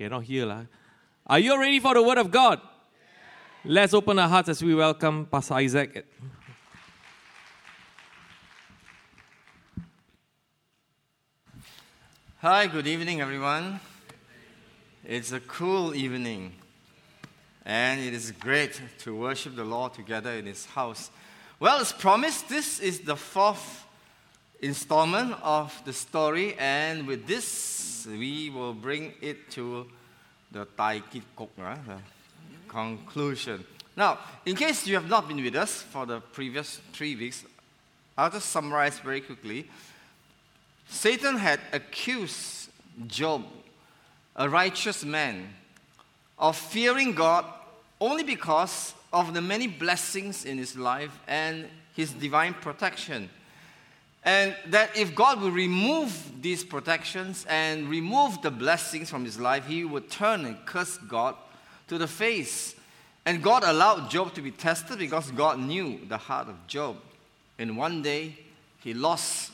Cannot hear. lah. Are you ready for the Word of God? Let's open our hearts as we welcome Pastor Isaac. Hi, good evening, everyone. It's a cool evening, and it is great to worship the Lord together in His house. Well, as promised, this is the fourth installment of the story, and with this, we will bring it to the Tai Kit Kok, right? the conclusion. Now, in case you have not been with us for the previous three weeks, I'll just summarize very quickly. Satan had accused Job, a righteous man, of fearing God only because of the many blessings in his life and his divine protection. And that if God would remove these protections and remove the blessings from his life, he would turn and curse God to the face. And God allowed Job to be tested because God knew the heart of Job. And one day, he lost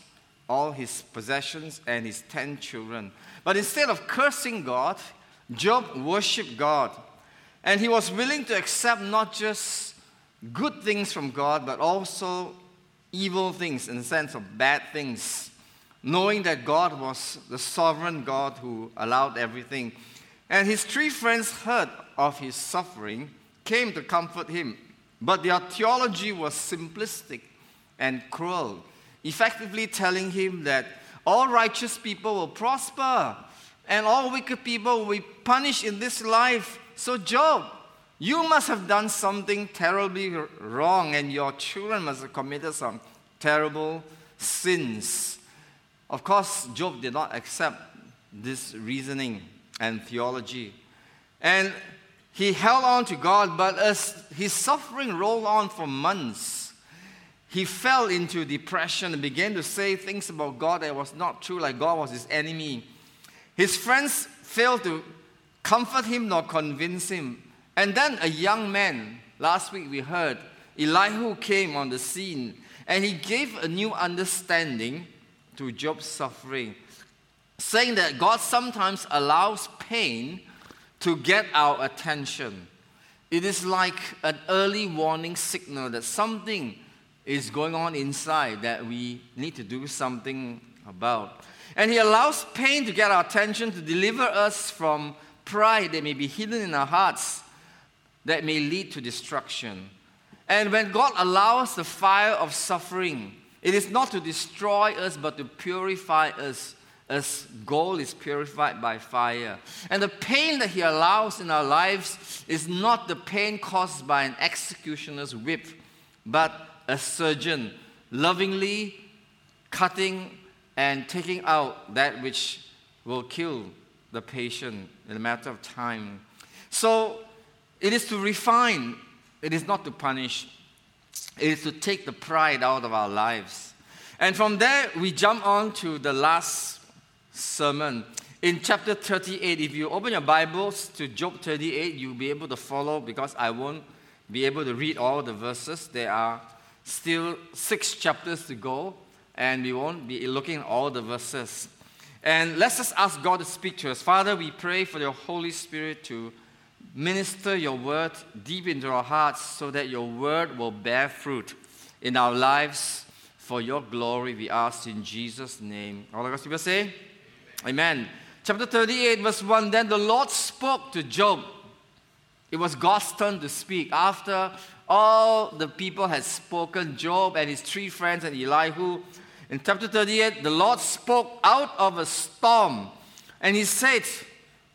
all his possessions and his ten children. But instead of cursing God, Job worshiped God. And he was willing to accept not just good things from God, but also evil things in the sense of bad things, knowing that God was the sovereign God who allowed everything. And his three friends heard of his suffering, came to comfort him, but their theology was simplistic and cruel effectively telling him that all righteous people will prosper and all wicked people will be punished in this life. So, Job, you must have done something terribly wrong, and your children must have committed some terrible sins. Of course, Job did not accept this reasoning and theology. And he held on to God, but as his suffering rolled on for months, he fell into depression and began to say things about God that was not true, like God was his enemy. His friends failed to comfort him nor convince him. And then a young man, last week we heard, Elihu came on the scene and he gave a new understanding to Job's suffering, saying that God sometimes allows pain to get our attention. It is like an early warning signal that something is going on inside that we need to do something about. And He allows pain to get our attention to deliver us from pride that may be hidden in our hearts that may lead to destruction. And when God allows the fire of suffering, it is not to destroy us but to purify us as gold is purified by fire. And the pain that He allows in our lives is not the pain caused by an executioner's whip, but a surgeon, lovingly cutting and taking out that which will kill the patient in a matter of time. So it is to refine, it is not to punish, it is to take the pride out of our lives. And from there, we jump on to the last sermon. In chapter 38, if you open your Bibles to Job 38, you'll be able to follow because I won't be able to read all the verses. There are still six chapters to go, and we won't be looking at all the verses. And let's just ask God to speak to us. Father, we pray for your Holy Spirit to minister your word deep into our hearts so that your word will bear fruit in our lives for your glory. We ask in Jesus' name. All of us people say, Amen. Amen. Chapter 38, verse 1 Then the Lord spoke to Job. It was God's turn to speak after all the people had spoken, Job and his three friends and Elihu. In chapter 38, the Lord spoke out of a storm and he said,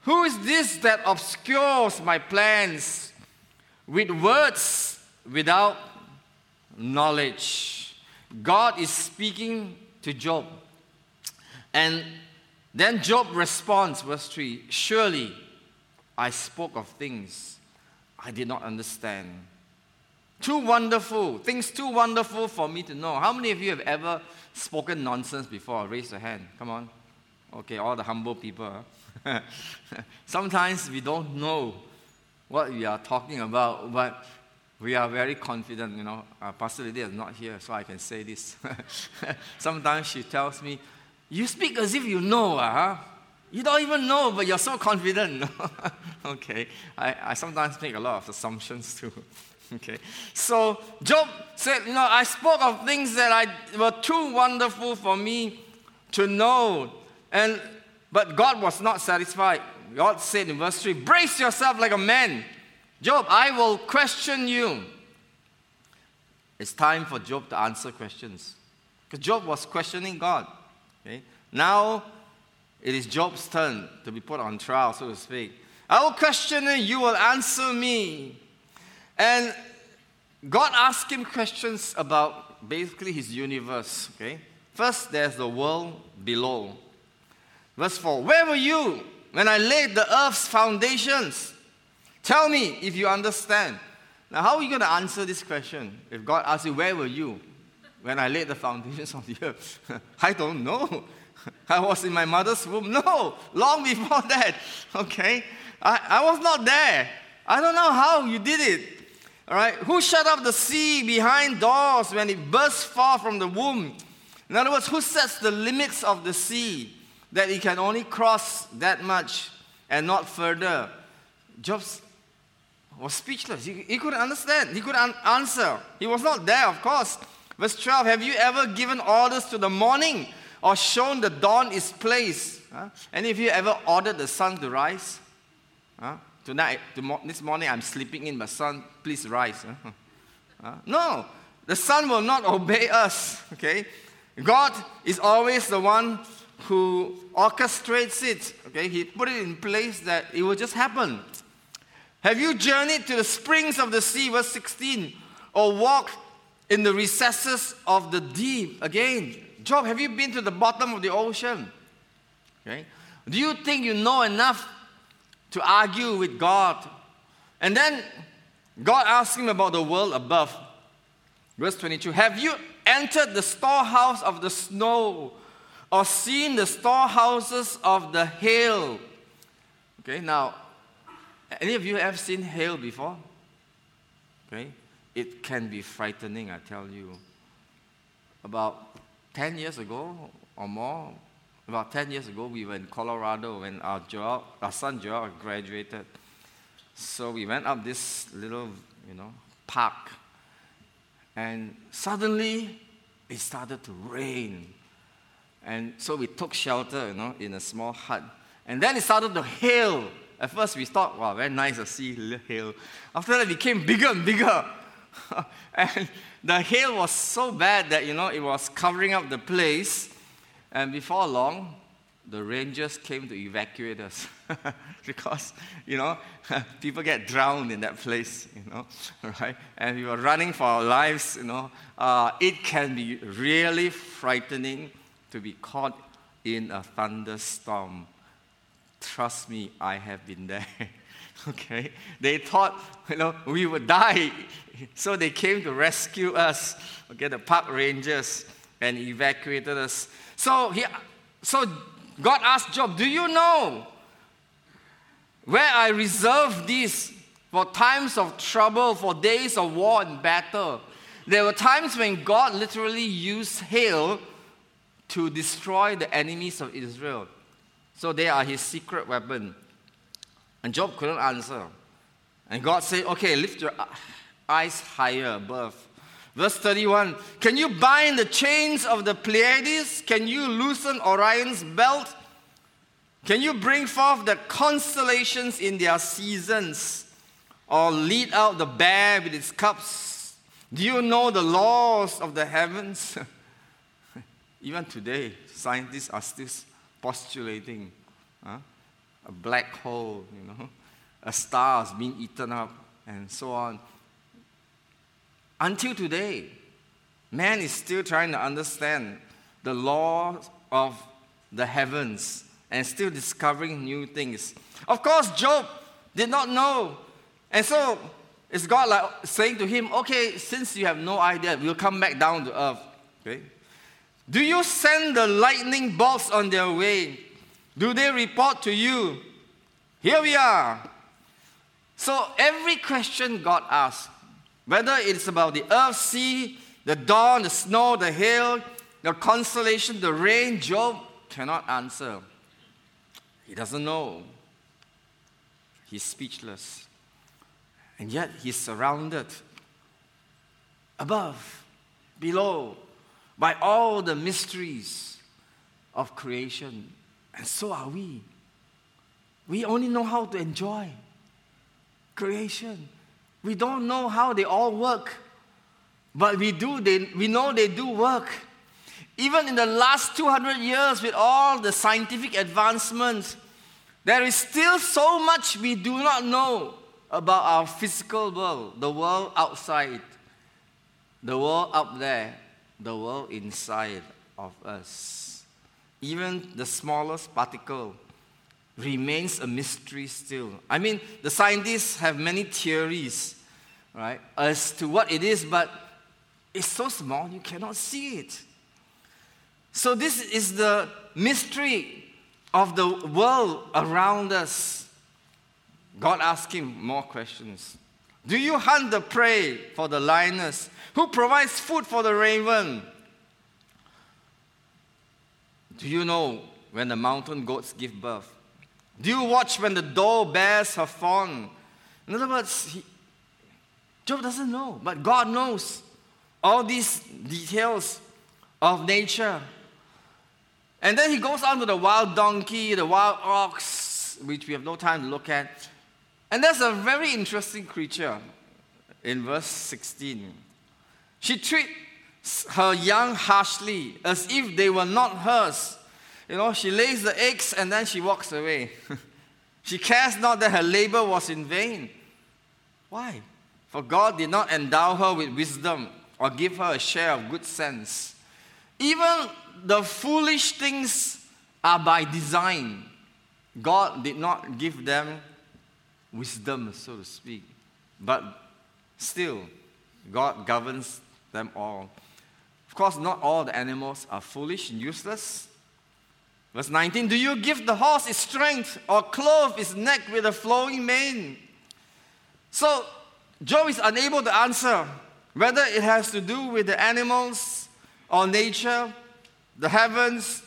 Who is this that obscures my plans with words without knowledge? God is speaking to Job. And then Job responds, verse 3 Surely I spoke of things I did not understand too wonderful, things too wonderful for me to know. How many of you have ever spoken nonsense before? Raise your hand. Come on. Okay, all the humble people. Sometimes we don't know what we are talking about, but we are very confident. You know, uh, Pastor Lydia is not here, so I can say this. Sometimes she tells me, You speak as if you know, uh, huh? You don't even know, but you're so confident. okay. I, I sometimes make a lot of assumptions too. okay. So Job said, You know, I spoke of things that I were too wonderful for me to know. And but God was not satisfied. God said in verse 3, Brace yourself like a man. Job, I will question you. It's time for Job to answer questions. Because Job was questioning God. Okay? Now it is Job's turn to be put on trial, so to speak. I will question you, you will answer me. And God asked him questions about basically his universe. Okay? First, there's the world below. Verse 4 Where were you when I laid the earth's foundations? Tell me if you understand. Now, how are you going to answer this question if God asks you, Where were you when I laid the foundations of the earth? I don't know. I was in my mother's womb. No, long before that. Okay? I, I was not there. I don't know how you did it. All right? Who shut up the sea behind doors when it burst forth from the womb? In other words, who sets the limits of the sea that it can only cross that much and not further? Job was speechless. He, he couldn't understand. He couldn't answer. He was not there, of course. Verse 12 Have you ever given orders to the morning or shown the dawn its place? Huh? Any of you ever ordered the sun to rise? Huh? Tonight, this morning, I'm sleeping in, but sun, please rise. Huh? No, the sun will not obey us. Okay, God is always the one who orchestrates it. Okay, He put it in place that it will just happen. Have you journeyed to the springs of the sea, verse 16, or walked in the recesses of the deep? Again, Job, have you been to the bottom of the ocean? Okay. Do you think you know enough to argue with God? And then God asked him about the world above. Verse 22 Have you entered the storehouse of the snow or seen the storehouses of the hail? Okay, now, any of you have seen hail before? Okay, it can be frightening, I tell you. About 10 years ago or more, about 10 years ago, we were in Colorado when our, Joel, our son Joel graduated. So we went up this little, you know, park. And suddenly, it started to rain. And so we took shelter, you know, in a small hut. And then it started to hail. At first, we thought, wow, very nice to see hail. After that, it became bigger and bigger. and the hail was so bad that, you know, it was covering up the place. And before long, the rangers came to evacuate us because, you know, people get drowned in that place, you know, right? And we were running for our lives, you know. Uh, it can be really frightening to be caught in a thunderstorm. Trust me, I have been there. okay? They thought, you know, we would die. So they came to rescue us. Okay, the park rangers and evacuated us. So he so God asked Job, Do you know where I reserve these for times of trouble, for days of war and battle? There were times when God literally used hail to destroy the enemies of Israel. So they are his secret weapon. And Job couldn't answer. And God said, Okay, lift your eyes higher above. Verse 31 Can you bind the chains of the Pleiades? Can you loosen Orion's belt? Can you bring forth the constellations in their seasons? Or lead out the bear with its cubs? Do you know the laws of the heavens? Even today, scientists are still postulating huh? a black hole, you know, a star being eaten up, and so on. Until today, man is still trying to understand the laws of the heavens and still discovering new things. Of course, Job did not know. And so it's God like saying to him, okay, since you have no idea, we'll come back down to earth. Okay? Do you send the lightning bolts on their way? Do they report to you? Here we are. So every question God asks, whether it's about the earth, sea, the dawn, the snow, the hail, the constellation, the rain, Job cannot answer. He doesn't know. He's speechless. And yet he's surrounded above, below, by all the mysteries of creation. And so are we. We only know how to enjoy creation. We don't know how they all work, but we do. They, we know they do work. Even in the last 200 years, with all the scientific advancements, there is still so much we do not know about our physical world, the world outside, the world up there, the world inside of us. Even the smallest particle remains a mystery still. I mean, the scientists have many theories, right, as to what it is, but it's so small you cannot see it. So, this is the mystery of the world around us. God asked him more questions. Do you hunt the prey for the lioness? Who provides food for the raven? Do you know when the mountain goats give birth? Do you watch when the doe bears her fawn? In other words, he, Job doesn't know, but God knows all these details of nature. And then he goes on to the wild donkey, the wild ox, which we have no time to look at. And there's a very interesting creature in verse 16. She treats her young harshly as if they were not hers. You know, she lays the eggs and then she walks away. she cares not that her labor was in vain. Why? For God did not endow her with wisdom or give her a share of good sense. Even the foolish things are by design. God did not give them wisdom, so to speak. But still, God governs them all. Of course, not all the animals are foolish and useless. Verse 19 Do you give the horse its strength or clothe its neck with a flowing mane? So, Job is unable to answer whether it has to do with the animals or nature, the heavens.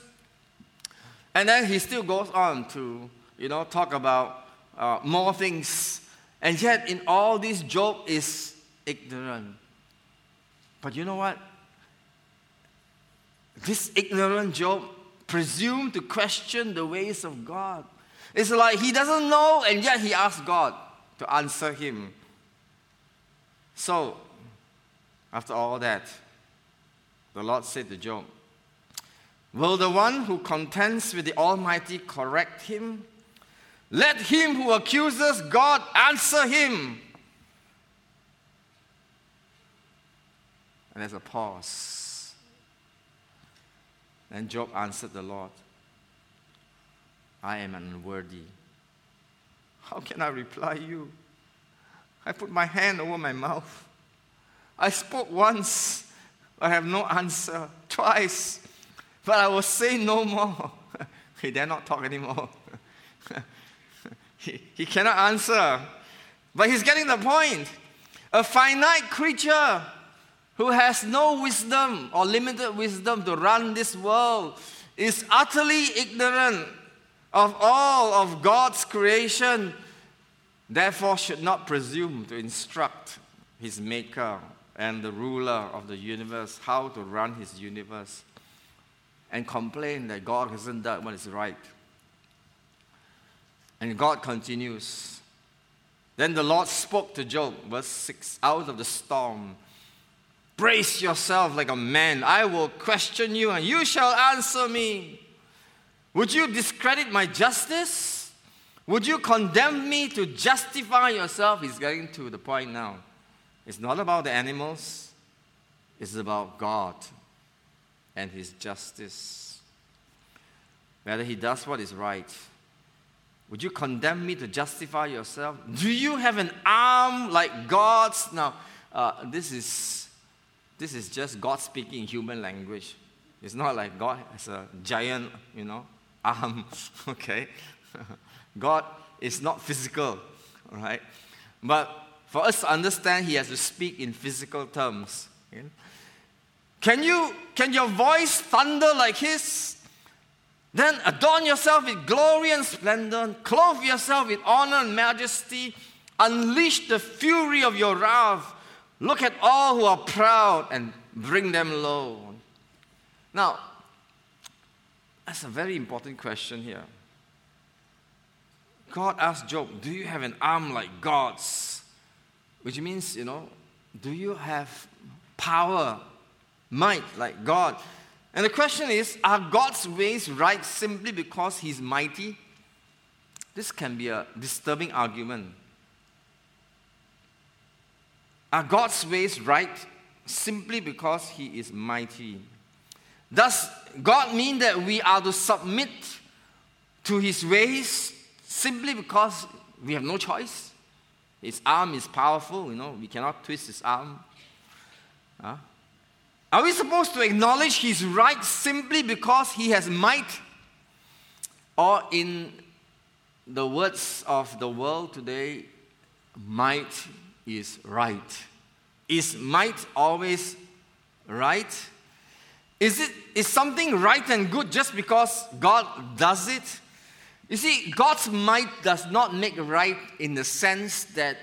And then he still goes on to, you know, talk about uh, more things. And yet, in all this, Job is ignorant. But you know what? This ignorant Job presumed to question the ways of God. It's like he doesn't know, and yet he asks God to answer him. So, after all that, the Lord said to Job, Will the one who contends with the Almighty correct him? Let him who accuses God answer him. And there's a pause. Then Job answered the Lord, I am unworthy. How can I reply you? I put my hand over my mouth. I spoke once, I have no answer. Twice, but I will say no more. he dare not talk anymore. He, he cannot answer. But he's getting the point. A finite creature who has no wisdom or limited wisdom to run this world is utterly ignorant of all of God's creation, therefore should not presume to instruct his maker and the ruler of the universe how to run his universe and complain that God hasn't done what is right. And God continues. Then the Lord spoke to Job, verse 6 out of the storm. Brace yourself like a man. I will question you, and you shall answer me. Would you discredit my justice? Would you condemn me to justify yourself? He's getting to the point now. It's not about the animals, it's about God and His justice. Whether He does what is right. Would you condemn me to justify yourself? Do you have an arm like God's? Now, uh, this, is, this is just God speaking human language. It's not like God has a giant, you know, arm, okay? God is not physical, right? But for us to understand, he has to speak in physical terms. Can, you, can your voice thunder like his? Then adorn yourself with glory and splendor, clothe yourself with honor and majesty, unleash the fury of your wrath. Look at all who are proud and bring them low. Now, that's a very important question here. God asked Job, Do you have an arm like God's? Which means, you know, do you have power, might like God? And the question is Are God's ways right simply because He's mighty? This can be a disturbing argument. Are God's ways right simply because He is mighty? Does God mean that we are to submit to His ways simply because we have no choice? His arm is powerful, you know, we cannot twist His arm. Huh? Are we supposed to acknowledge He's right simply because He has might? Or, in the words of the world today, might is right. Is might always right? Is it is something right and good just because God does it? You see, God's might does not make right in the sense that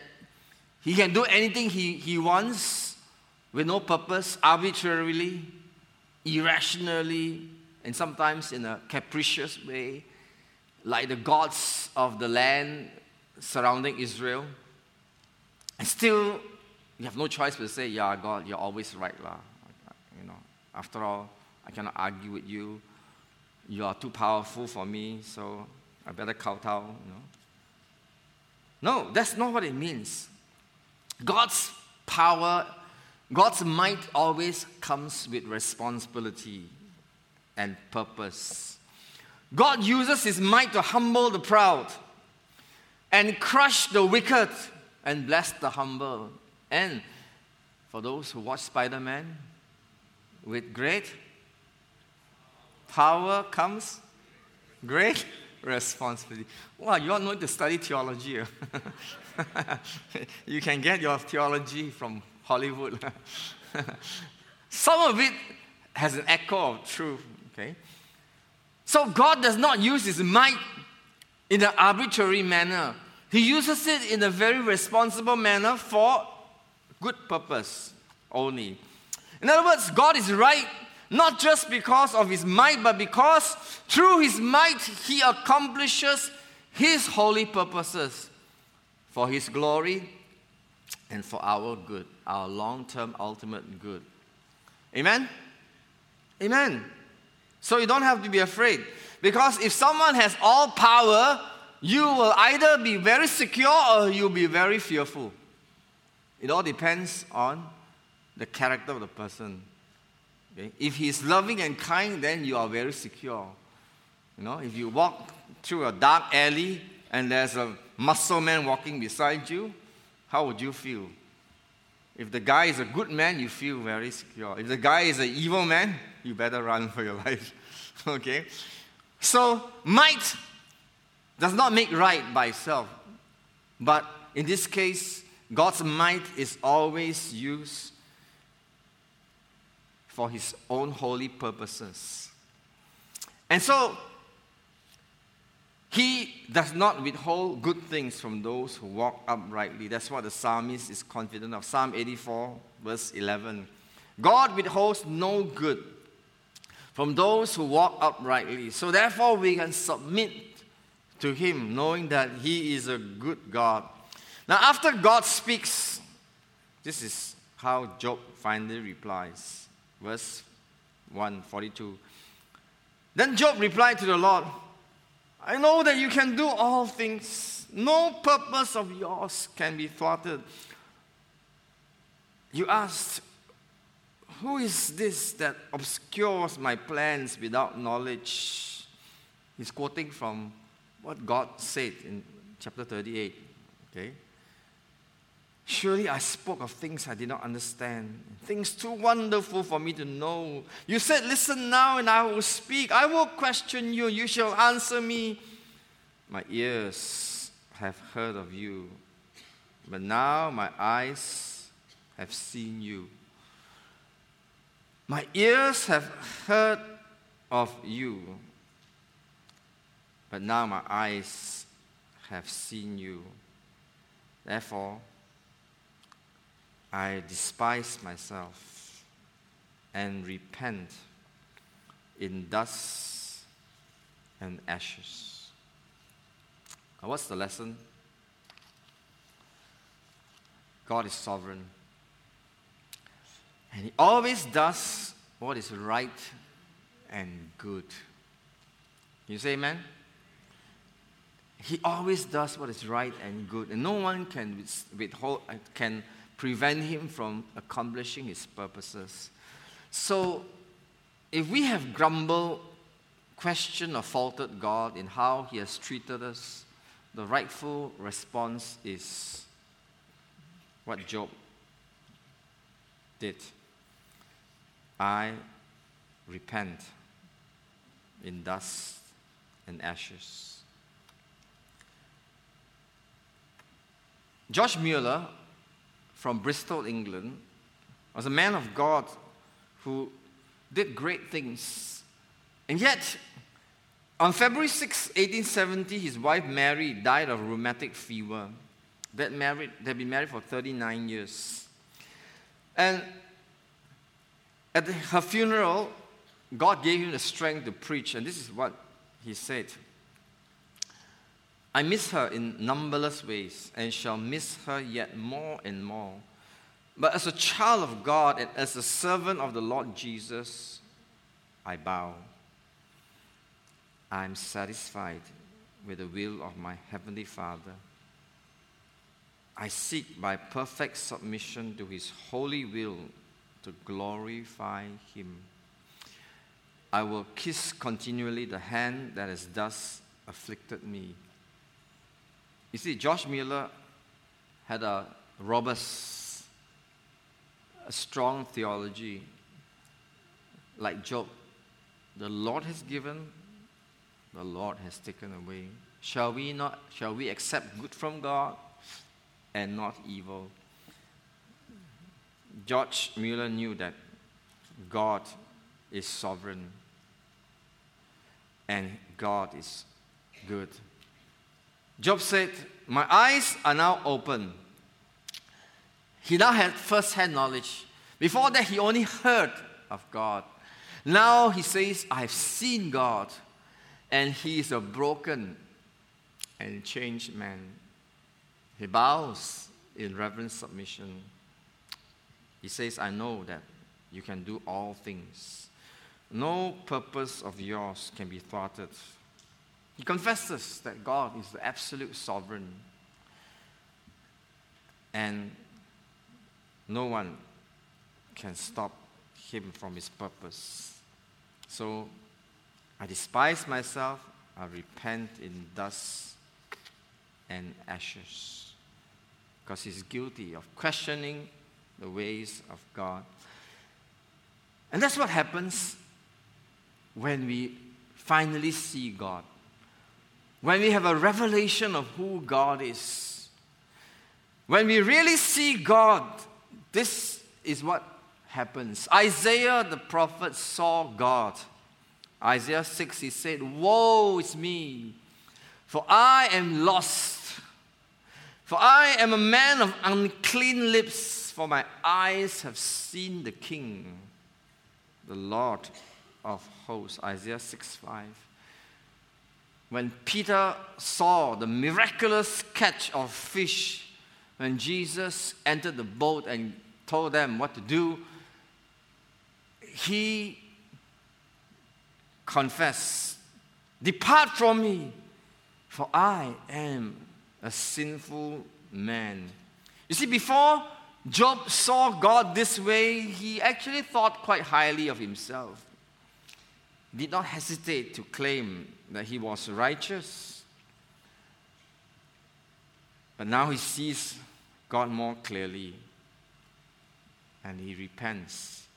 He can do anything He, he wants with no purpose, arbitrarily, irrationally, and sometimes in a capricious way, like the gods of the land surrounding Israel. And still, you have no choice but to say, Yeah, God, you're always right. lah. You know, after all, I cannot argue with you. You are too powerful for me, so I better kowtow, you know. No, that's not what it means. God's power, God's might always comes with responsibility and purpose. God uses his might to humble the proud and crush the wicked and bless the humble. And for those who watch Spider Man, with great power comes great responsibility. Wow, you all know to study theology. Eh? you can get your theology from Hollywood. Some of it has an echo of truth. Okay? So God does not use his might in an arbitrary manner. He uses it in a very responsible manner for good purpose only. In other words, God is right not just because of his might, but because through his might he accomplishes his holy purposes for his glory and for our good, our long term ultimate good. Amen? Amen. So you don't have to be afraid. Because if someone has all power, you will either be very secure or you'll be very fearful. It all depends on the character of the person. Okay? If he's loving and kind, then you are very secure. You know, if you walk through a dark alley and there's a muscle man walking beside you, how would you feel? If the guy is a good man, you feel very secure. If the guy is an evil man, you better run for your life. okay? So, might does not make right by itself. But in this case, God's might is always used for his own holy purposes. And so, he does not withhold good things from those who walk uprightly. That's what the psalmist is confident of. Psalm 84, verse 11. God withholds no good from those who walk uprightly. So, therefore, we can submit to Him, knowing that He is a good God. Now, after God speaks, this is how Job finally replies verse 142. Then Job replied to the Lord, I know that you can do all things. No purpose of yours can be thwarted. You asked, Who is this that obscures my plans without knowledge? He's quoting from what God said in chapter 38. Okay? Surely I spoke of things I did not understand, things too wonderful for me to know. You said, Listen now, and I will speak. I will question you, you shall answer me. My ears have heard of you, but now my eyes have seen you. My ears have heard of you, but now my eyes have seen you. Therefore, I despise myself and repent in dust and ashes. Now, what's the lesson? God is sovereign. And He always does what is right and good. You say amen? He always does what is right and good, and no one can withhold, uh, can prevent him from accomplishing his purposes. So, if we have grumbled, questioned, or faulted God in how he has treated us, the rightful response is what Job did. I repent in dust and ashes. George Mueller from Bristol, England, was a man of God who did great things. And yet, on February 6, 1870, his wife Mary died of rheumatic fever. They'd, married, they'd been married for 39 years. And at her funeral, God gave him the strength to preach, and this is what he said I miss her in numberless ways, and shall miss her yet more and more. But as a child of God and as a servant of the Lord Jesus, I bow. I am satisfied with the will of my Heavenly Father. I seek by perfect submission to His holy will to glorify Him. I will kiss continually the hand that has thus afflicted me. You see, George Mueller had a robust, a strong theology. Like Job, the Lord has given, the Lord has taken away. Shall we not shall we accept good from God and not evil? George Mueller knew that God is sovereign and God is good. Job said, My eyes are now open. He now had first hand knowledge. Before that, he only heard of God. Now he says, I've seen God, and he is a broken and changed man. He bows in reverent submission. He says, I know that you can do all things. No purpose of yours can be thwarted. He confesses that God is the absolute sovereign. And no one can stop him from his purpose. So I despise myself, I repent in dust and ashes. Because he's guilty of questioning the ways of God. And that's what happens when we finally see God, when we have a revelation of who God is, when we really see God, this is what happens. Isaiah the prophet saw God. Isaiah 6, he said, Woe is me, for I am lost. For I am a man of unclean lips, for my eyes have seen the King, the Lord of hosts. Isaiah 6 5. When Peter saw the miraculous catch of fish, when Jesus entered the boat and told them what to do, he confessed, Depart from me, for I am a sinful man. You see, before Job saw God this way, he actually thought quite highly of himself did not hesitate to claim that he was righteous. But now he sees God more clearly and he repents.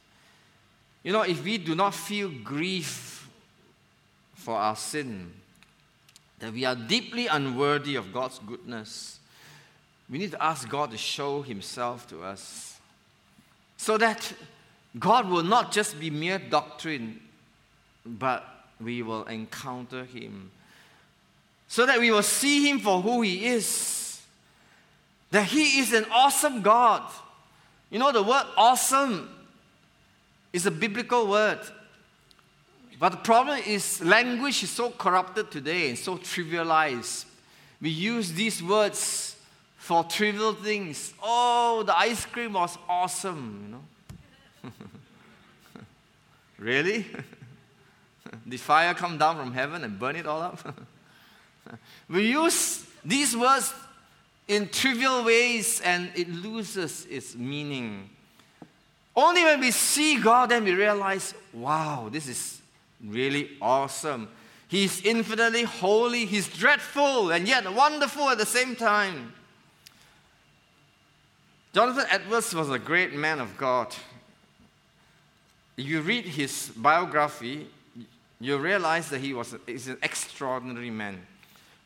You know, if we do not feel grief for our sin, that we are deeply unworthy of God's goodness, we need to ask God to show Himself to us so that God will not just be mere doctrine, but we will encounter Him. so that we will see him for who he is. That he is an awesome God. You know, the word awesome is a biblical word. But the problem is, language is so corrupted today and so trivialized. We use these words for trivial things. Oh, the ice cream was awesome, you know. really? Did fire come down from heaven and burn it all up? we use these words in trivial ways and it loses its meaning. Only when we see God, then we realize, wow, this is really awesome. He's infinitely holy, He's dreadful, and yet wonderful at the same time. Jonathan Edwards was a great man of God. If you read his biography, you realize that he was is an extraordinary man.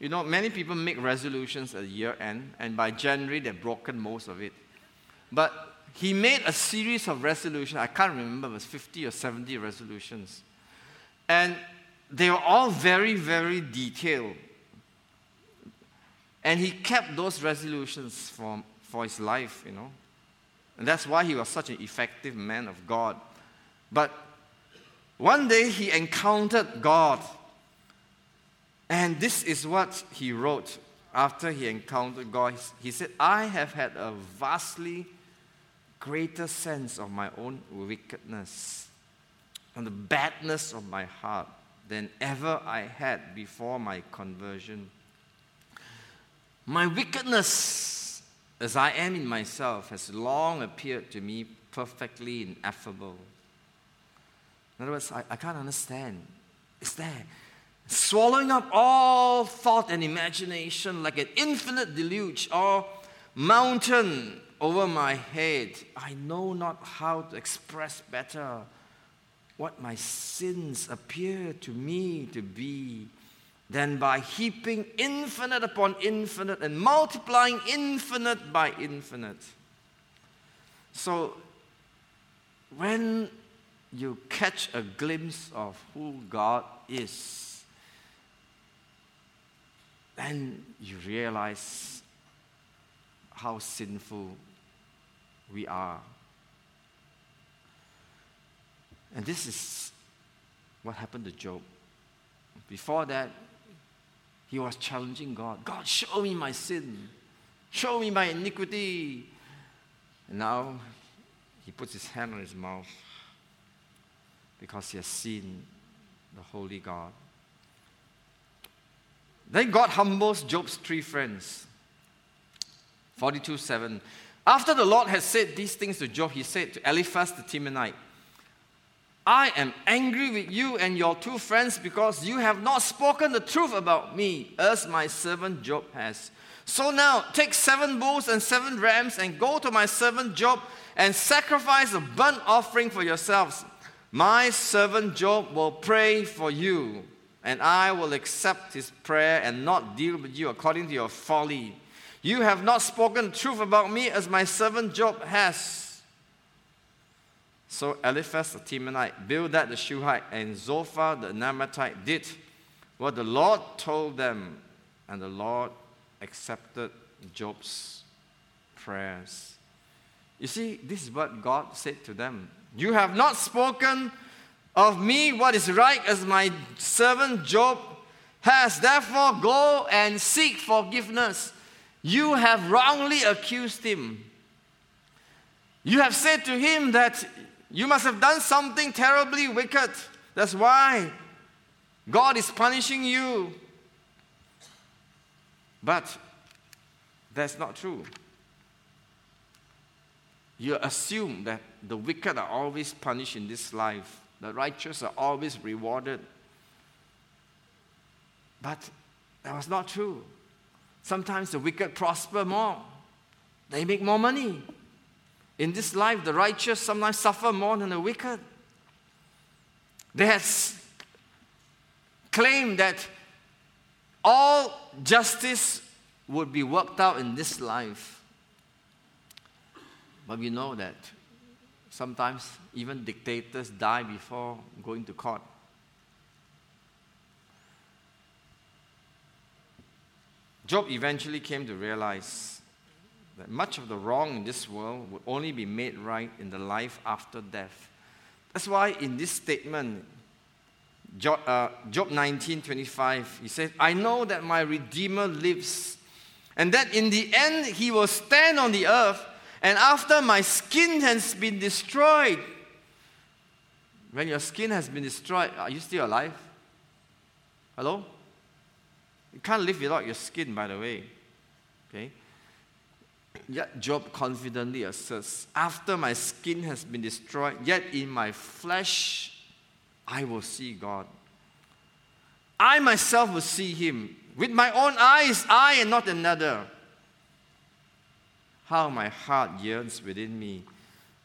You know, many people make resolutions at year end, and by January they've broken most of it. But he made a series of resolutions. I can't remember, it was 50 or 70 resolutions. And they were all very, very detailed. And he kept those resolutions for, for his life, you know. And that's why he was such an effective man of God. But one day he encountered God. And this is what he wrote after he encountered God. He said, I have had a vastly greater sense of my own wickedness and the badness of my heart than ever I had before my conversion. My wickedness, as I am in myself, has long appeared to me perfectly ineffable. In other words, I, I can't understand. It's there. Swallowing up all thought and imagination like an infinite deluge or mountain over my head. I know not how to express better what my sins appear to me to be than by heaping infinite upon infinite and multiplying infinite by infinite. So, when you catch a glimpse of who God is, then you realize how sinful we are. And this is what happened to Job. Before that, he was challenging God God, show me my sin, show me my iniquity. And now he puts his hand on his mouth because he has seen the holy God. Then God humbles Job's three friends. 42 7. After the Lord had said these things to Job, he said to Eliphaz the Temanite, I am angry with you and your two friends because you have not spoken the truth about me, as my servant Job has. So now take seven bulls and seven rams and go to my servant Job and sacrifice a burnt offering for yourselves. My servant Job will pray for you, and I will accept his prayer and not deal with you according to your folly. You have not spoken truth about me as my servant Job has. So Eliphaz the Temanite, Bildad the Shuhite, and Zophar the Naamathite did what the Lord told them, and the Lord accepted Job's prayers. You see, this is what God said to them you have not spoken of me what is right as my servant Job has. Therefore, go and seek forgiveness. You have wrongly accused him. You have said to him that you must have done something terribly wicked. That's why God is punishing you. But that's not true you assume that the wicked are always punished in this life, the righteous are always rewarded. But that was not true. Sometimes the wicked prosper more, they make more money. In this life, the righteous sometimes suffer more than the wicked. They had claimed that all justice would be worked out in this life. But we know that sometimes even dictators die before going to court. Job eventually came to realize that much of the wrong in this world would only be made right in the life after death. That's why in this statement, Job, uh, Job 19 25, he says, I know that my Redeemer lives, and that in the end he will stand on the earth, and after my skin has been destroyed. When your skin has been destroyed, are you still alive? Hello? You can't live without your skin, by the way. Okay? Yet Job confidently asserts, After my skin has been destroyed, yet in my flesh I will see God. I myself will see him. With my own eyes, I and not another. How my heart yearns within me.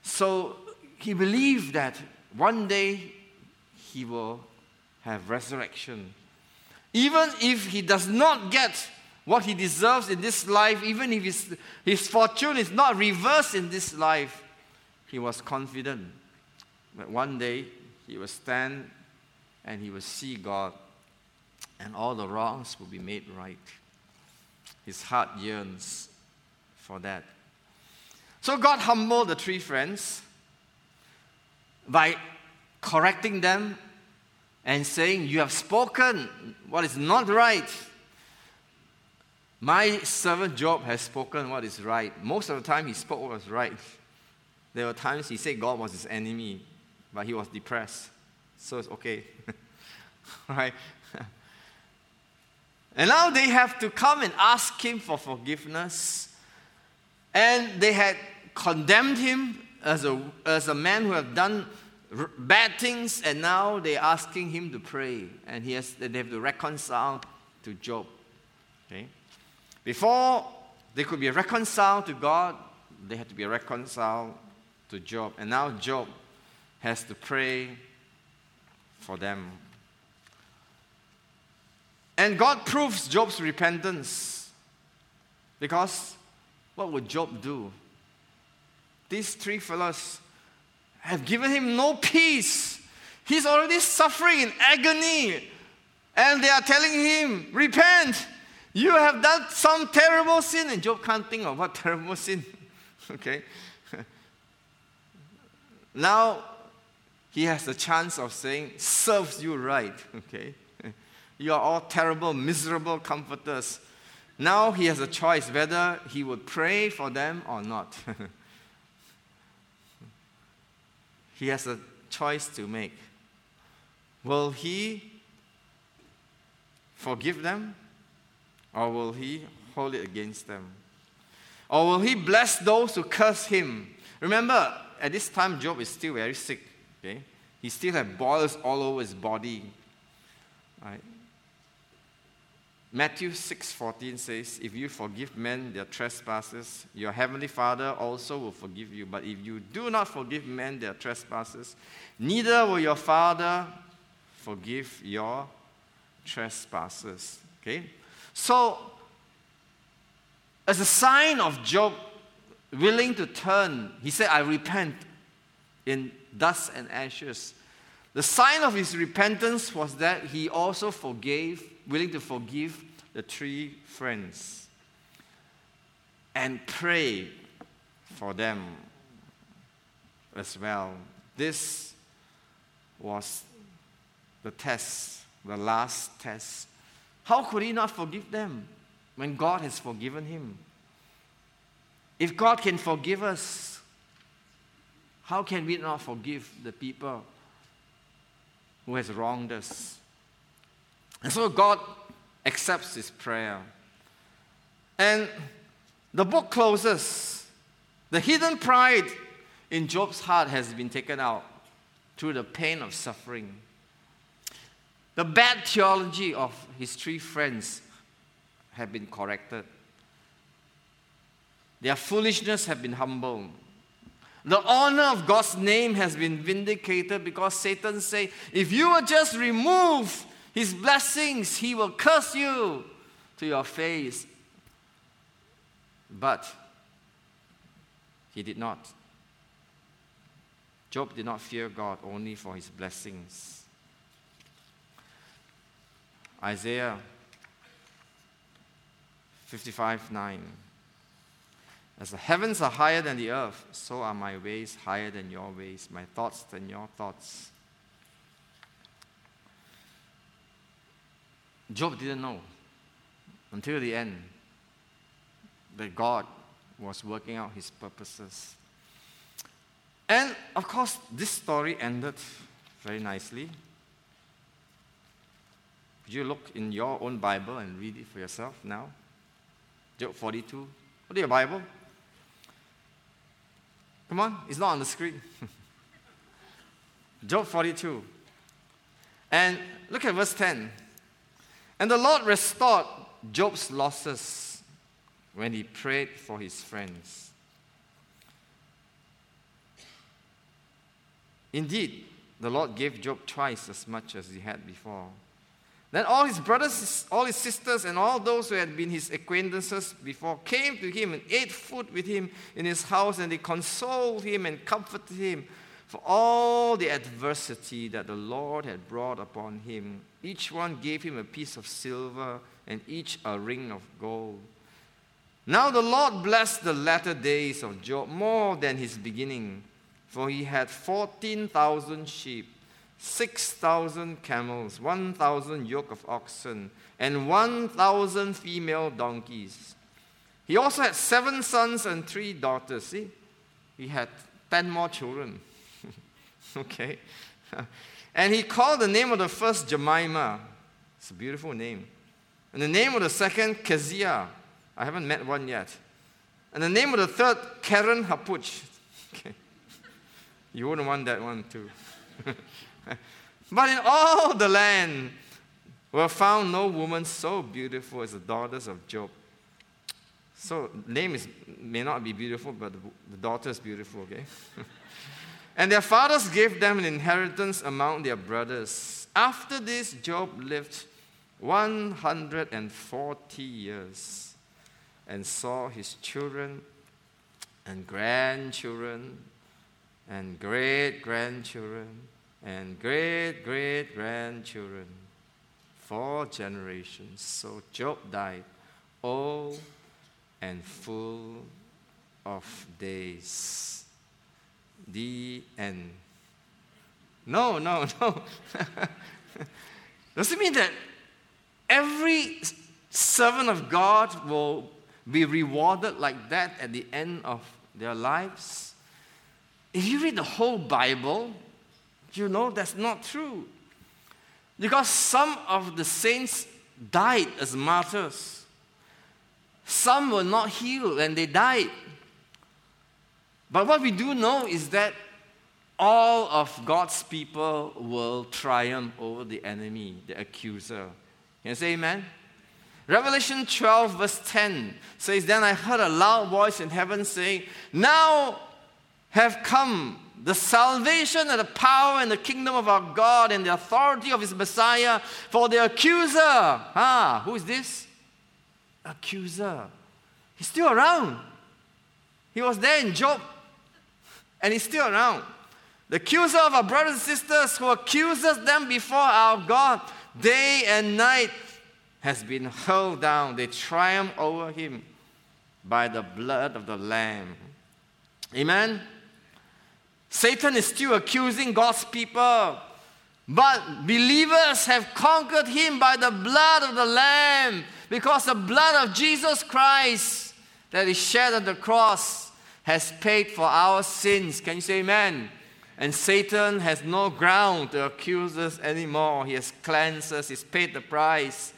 So he believed that one day he will have resurrection. Even if he does not get what he deserves in this life, even if his, his fortune is not reversed in this life, he was confident that one day he will stand and he will see God and all the wrongs will be made right. His heart yearns for that. So God humbled the three friends by correcting them and saying, You have spoken what is not right. My servant Job has spoken what is right. Most of the time, he spoke what was right. There were times he said God was his enemy, but he was depressed. So it's okay. right? and now they have to come and ask him for forgiveness. And they had condemned him as a, as a man who had done bad things, and now they're asking him to pray, and he has, they have to reconcile to Job. Okay? Before they could be reconciled to God, they had to be reconciled to Job. And now Job has to pray for them. And God proves Job's repentance because what would Job do? These three fellows have given him no peace. He's already suffering in agony. And they are telling him, Repent. You have done some terrible sin. And Job can't think of what terrible sin. okay? now he has the chance of saying, Serves you right. Okay? You are all terrible, miserable comforters. Now he has a choice whether he would pray for them or not. he has a choice to make. Will he forgive them or will he hold it against them? Or will he bless those who curse him? Remember, at this time, Job is still very sick. Okay? He still has boils all over his body. Right? Matthew 6:14 says, "If you forgive men their trespasses, your heavenly Father also will forgive you. But if you do not forgive men their trespasses, neither will your Father forgive your trespasses." Okay? So as a sign of Job willing to turn, he said, "I repent in dust and ashes." The sign of his repentance was that he also forgave willing to forgive the three friends and pray for them as well. This was the test, the last test. How could he not forgive them when God has forgiven him? If God can forgive us, how can we not forgive the people who has wronged us? And so God accepts his prayer. And the book closes. The hidden pride in Job's heart has been taken out through the pain of suffering. The bad theology of his three friends have been corrected. Their foolishness have been humbled. The honor of God's name has been vindicated because Satan said, if you will just remove his blessings, he will curse you to your face. But he did not. Job did not fear God only for his blessings. Isaiah 55 9. As the heavens are higher than the earth, so are my ways higher than your ways, my thoughts than your thoughts. Job didn't know until the end that God was working out his purposes. And of course, this story ended very nicely. Could you look in your own Bible and read it for yourself now? Job 42. What is your Bible? Come on, it's not on the screen. Job 42. And look at verse 10. And the Lord restored Job's losses when he prayed for his friends. Indeed, the Lord gave Job twice as much as he had before. Then all his brothers, all his sisters, and all those who had been his acquaintances before came to him and ate food with him in his house, and they consoled him and comforted him for all the adversity that the Lord had brought upon him. Each one gave him a piece of silver, and each a ring of gold. Now the Lord blessed the latter days of Job more than his beginning, for he had 14,000 sheep 6,000 camels, 1,000 yoke of oxen, and 1,000 female donkeys. He also had seven sons and three daughters. See, he had 10 more children. okay. And he called the name of the first Jemima. It's a beautiful name. And the name of the second, Keziah. I haven't met one yet. And the name of the third, Keren Happuch. Okay. You wouldn't want that one too. but in all the land were found no woman so beautiful as the daughters of Job. So name is may not be beautiful, but the daughter is beautiful, okay? and their fathers gave them an inheritance among their brothers. After this, Job lived 140 years and saw his children and grandchildren and great grandchildren and great great grandchildren, four generations. So Job died old and full of days. The end. No, no, no. Does it mean that every servant of God will be rewarded like that at the end of their lives? If you read the whole Bible, you know that's not true. Because some of the saints died as martyrs, some were not healed and they died. But what we do know is that all of God's people will triumph over the enemy, the accuser. Can you say amen? Revelation 12, verse 10 says, Then I heard a loud voice in heaven saying, Now have come the salvation and the power and the kingdom of our God and the authority of his Messiah for the accuser. Ah, who is this? Accuser. He's still around. He was there in Job, and he's still around. The accuser of our brothers and sisters who accuses them before our God day and night has been hurled down. They triumph over him by the blood of the Lamb. Amen. Satan is still accusing God's people. But believers have conquered him by the blood of the Lamb because the blood of Jesus Christ that is shed on the cross has paid for our sins. Can you say amen? And Satan has no ground to accuse us anymore. He has cleansed us, he's paid the price.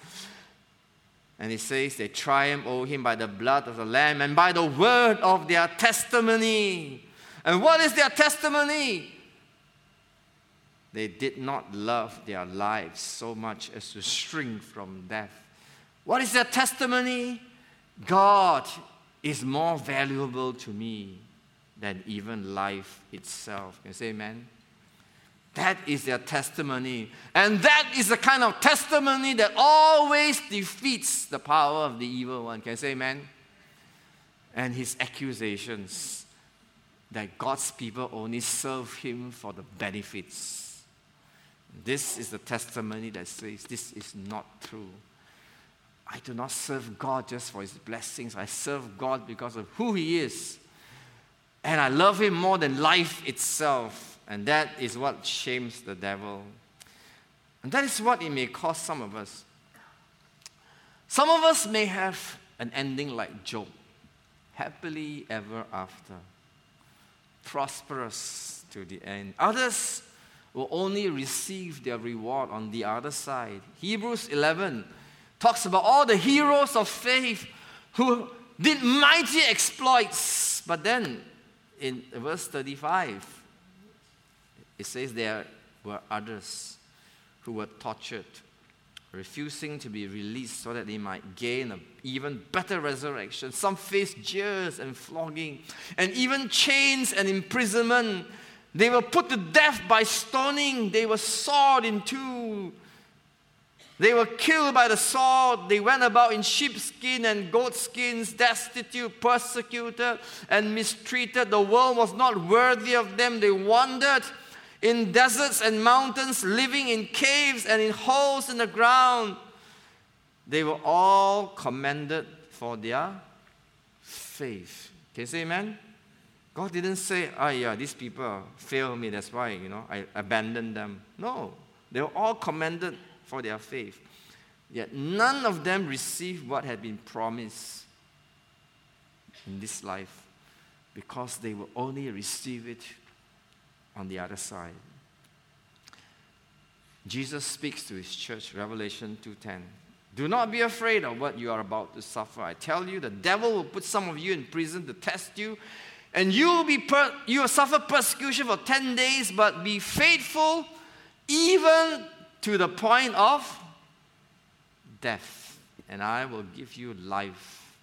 And he says they triumph over him by the blood of the Lamb and by the word of their testimony. And what is their testimony? They did not love their lives so much as to shrink from death. What is their testimony? God is more valuable to me than even life itself. Can you say amen? That is their testimony. And that is the kind of testimony that always defeats the power of the evil one. Can you say amen? And his accusations that God's people only serve Him for the benefits. This is the testimony that says this is not true. I do not serve God just for his blessings. I serve God because of who he is. And I love him more than life itself. And that is what shames the devil. And that is what it may cost some of us. Some of us may have an ending like Job, happily ever after, prosperous to the end. Others will only receive their reward on the other side. Hebrews 11 talks about all the heroes of faith who did mighty exploits. But then in verse 35, it says there were others who were tortured, refusing to be released so that they might gain an even better resurrection. Some faced jeers and flogging, and even chains and imprisonment. They were put to death by stoning, they were sawed in two they were killed by the sword. They went about in sheepskin and goatskins, destitute, persecuted, and mistreated. The world was not worthy of them. They wandered in deserts and mountains, living in caves and in holes in the ground. They were all commended for their faith. Can you say amen? God didn't say, oh yeah, these people failed me, that's why, you know, I abandoned them. No, they were all commended for their faith. Yet none of them received what had been promised in this life because they will only receive it on the other side. Jesus speaks to his church, Revelation 2:10. Do not be afraid of what you are about to suffer. I tell you, the devil will put some of you in prison to test you, and you will be per- you will suffer persecution for 10 days, but be faithful even to the point of death, and I will give you life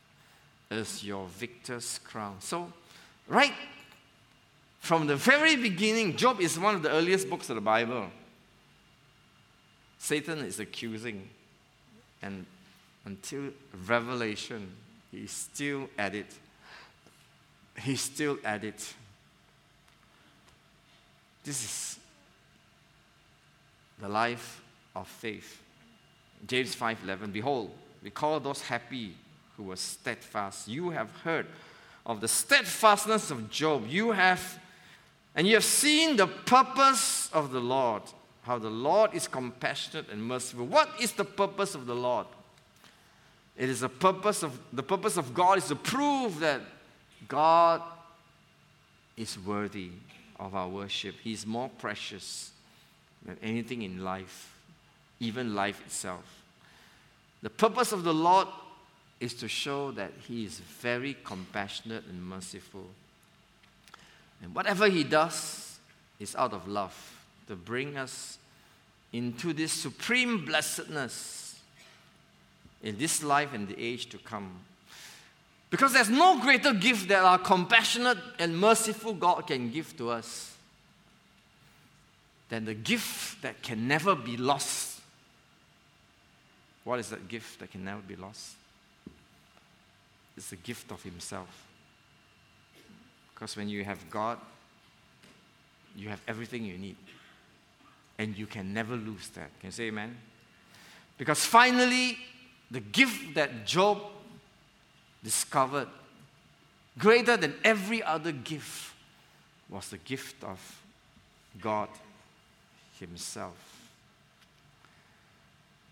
as your victor's crown. So, right from the very beginning, Job is one of the earliest books of the Bible. Satan is accusing, and until Revelation, he's still at it. He's still at it. This is the life of faith. James 5:11 Behold, we call those happy who were steadfast. You have heard of the steadfastness of Job. You have and you have seen the purpose of the Lord, how the Lord is compassionate and merciful. What is the purpose of the Lord? It is the purpose of the purpose of God is to prove that God is worthy of our worship. He is more precious than anything in life, even life itself. The purpose of the Lord is to show that He is very compassionate and merciful. And whatever He does is out of love to bring us into this supreme blessedness in this life and the age to come. Because there's no greater gift that our compassionate and merciful God can give to us than the gift that can never be lost. What is that gift that can never be lost? It's the gift of Himself. Because when you have God, you have everything you need. And you can never lose that. Can you say amen? Because finally, the gift that Job discovered, greater than every other gift, was the gift of God himself.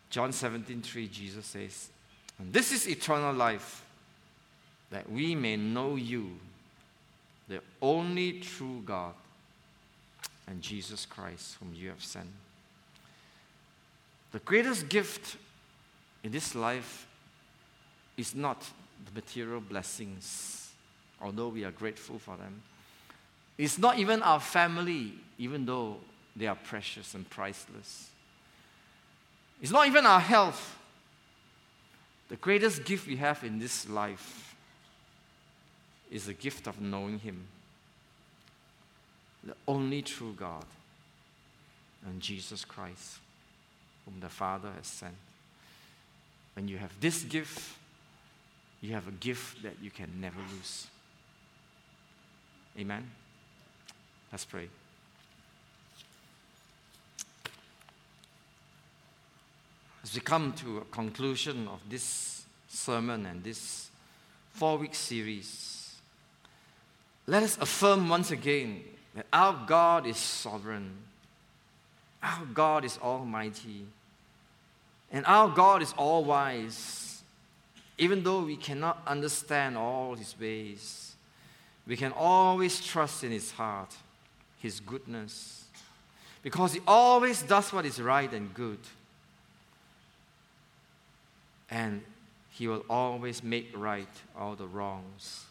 John 17, 3, Jesus says, And this is eternal life, that we may know you, the only true God, and Jesus Christ, whom you have sent. The greatest gift in this life is not the material blessings, although we are grateful for them. It's not even our family, even though they are precious and priceless. It's not even our health. The greatest gift we have in this life is the gift of knowing Him, the only true God, and Jesus Christ, whom the Father has sent. When you have this gift, you have a gift that you can never lose. Amen? Let's pray. As we come to a conclusion of this sermon and this four week series, let us affirm once again that our God is sovereign, our God is almighty, and our God is all wise. Even though we cannot understand all his ways, we can always trust in his heart, his goodness, because he always does what is right and good. And he will always make right all the wrongs.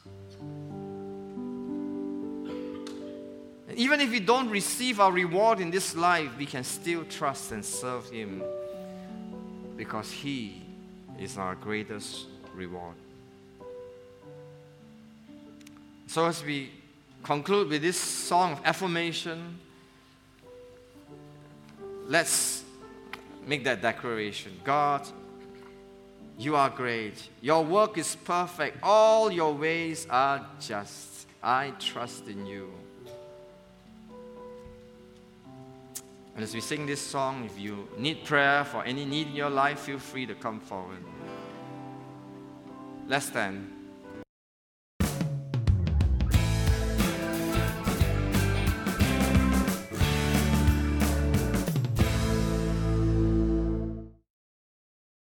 Even if we don't receive our reward in this life, we can still trust and serve him because he is our greatest reward. So, as we conclude with this song of affirmation, let's make that declaration God, you are great. Your work is perfect. All your ways are just. I trust in you. And as we sing this song, if you need prayer for any need in your life, feel free to come forward. Let's stand.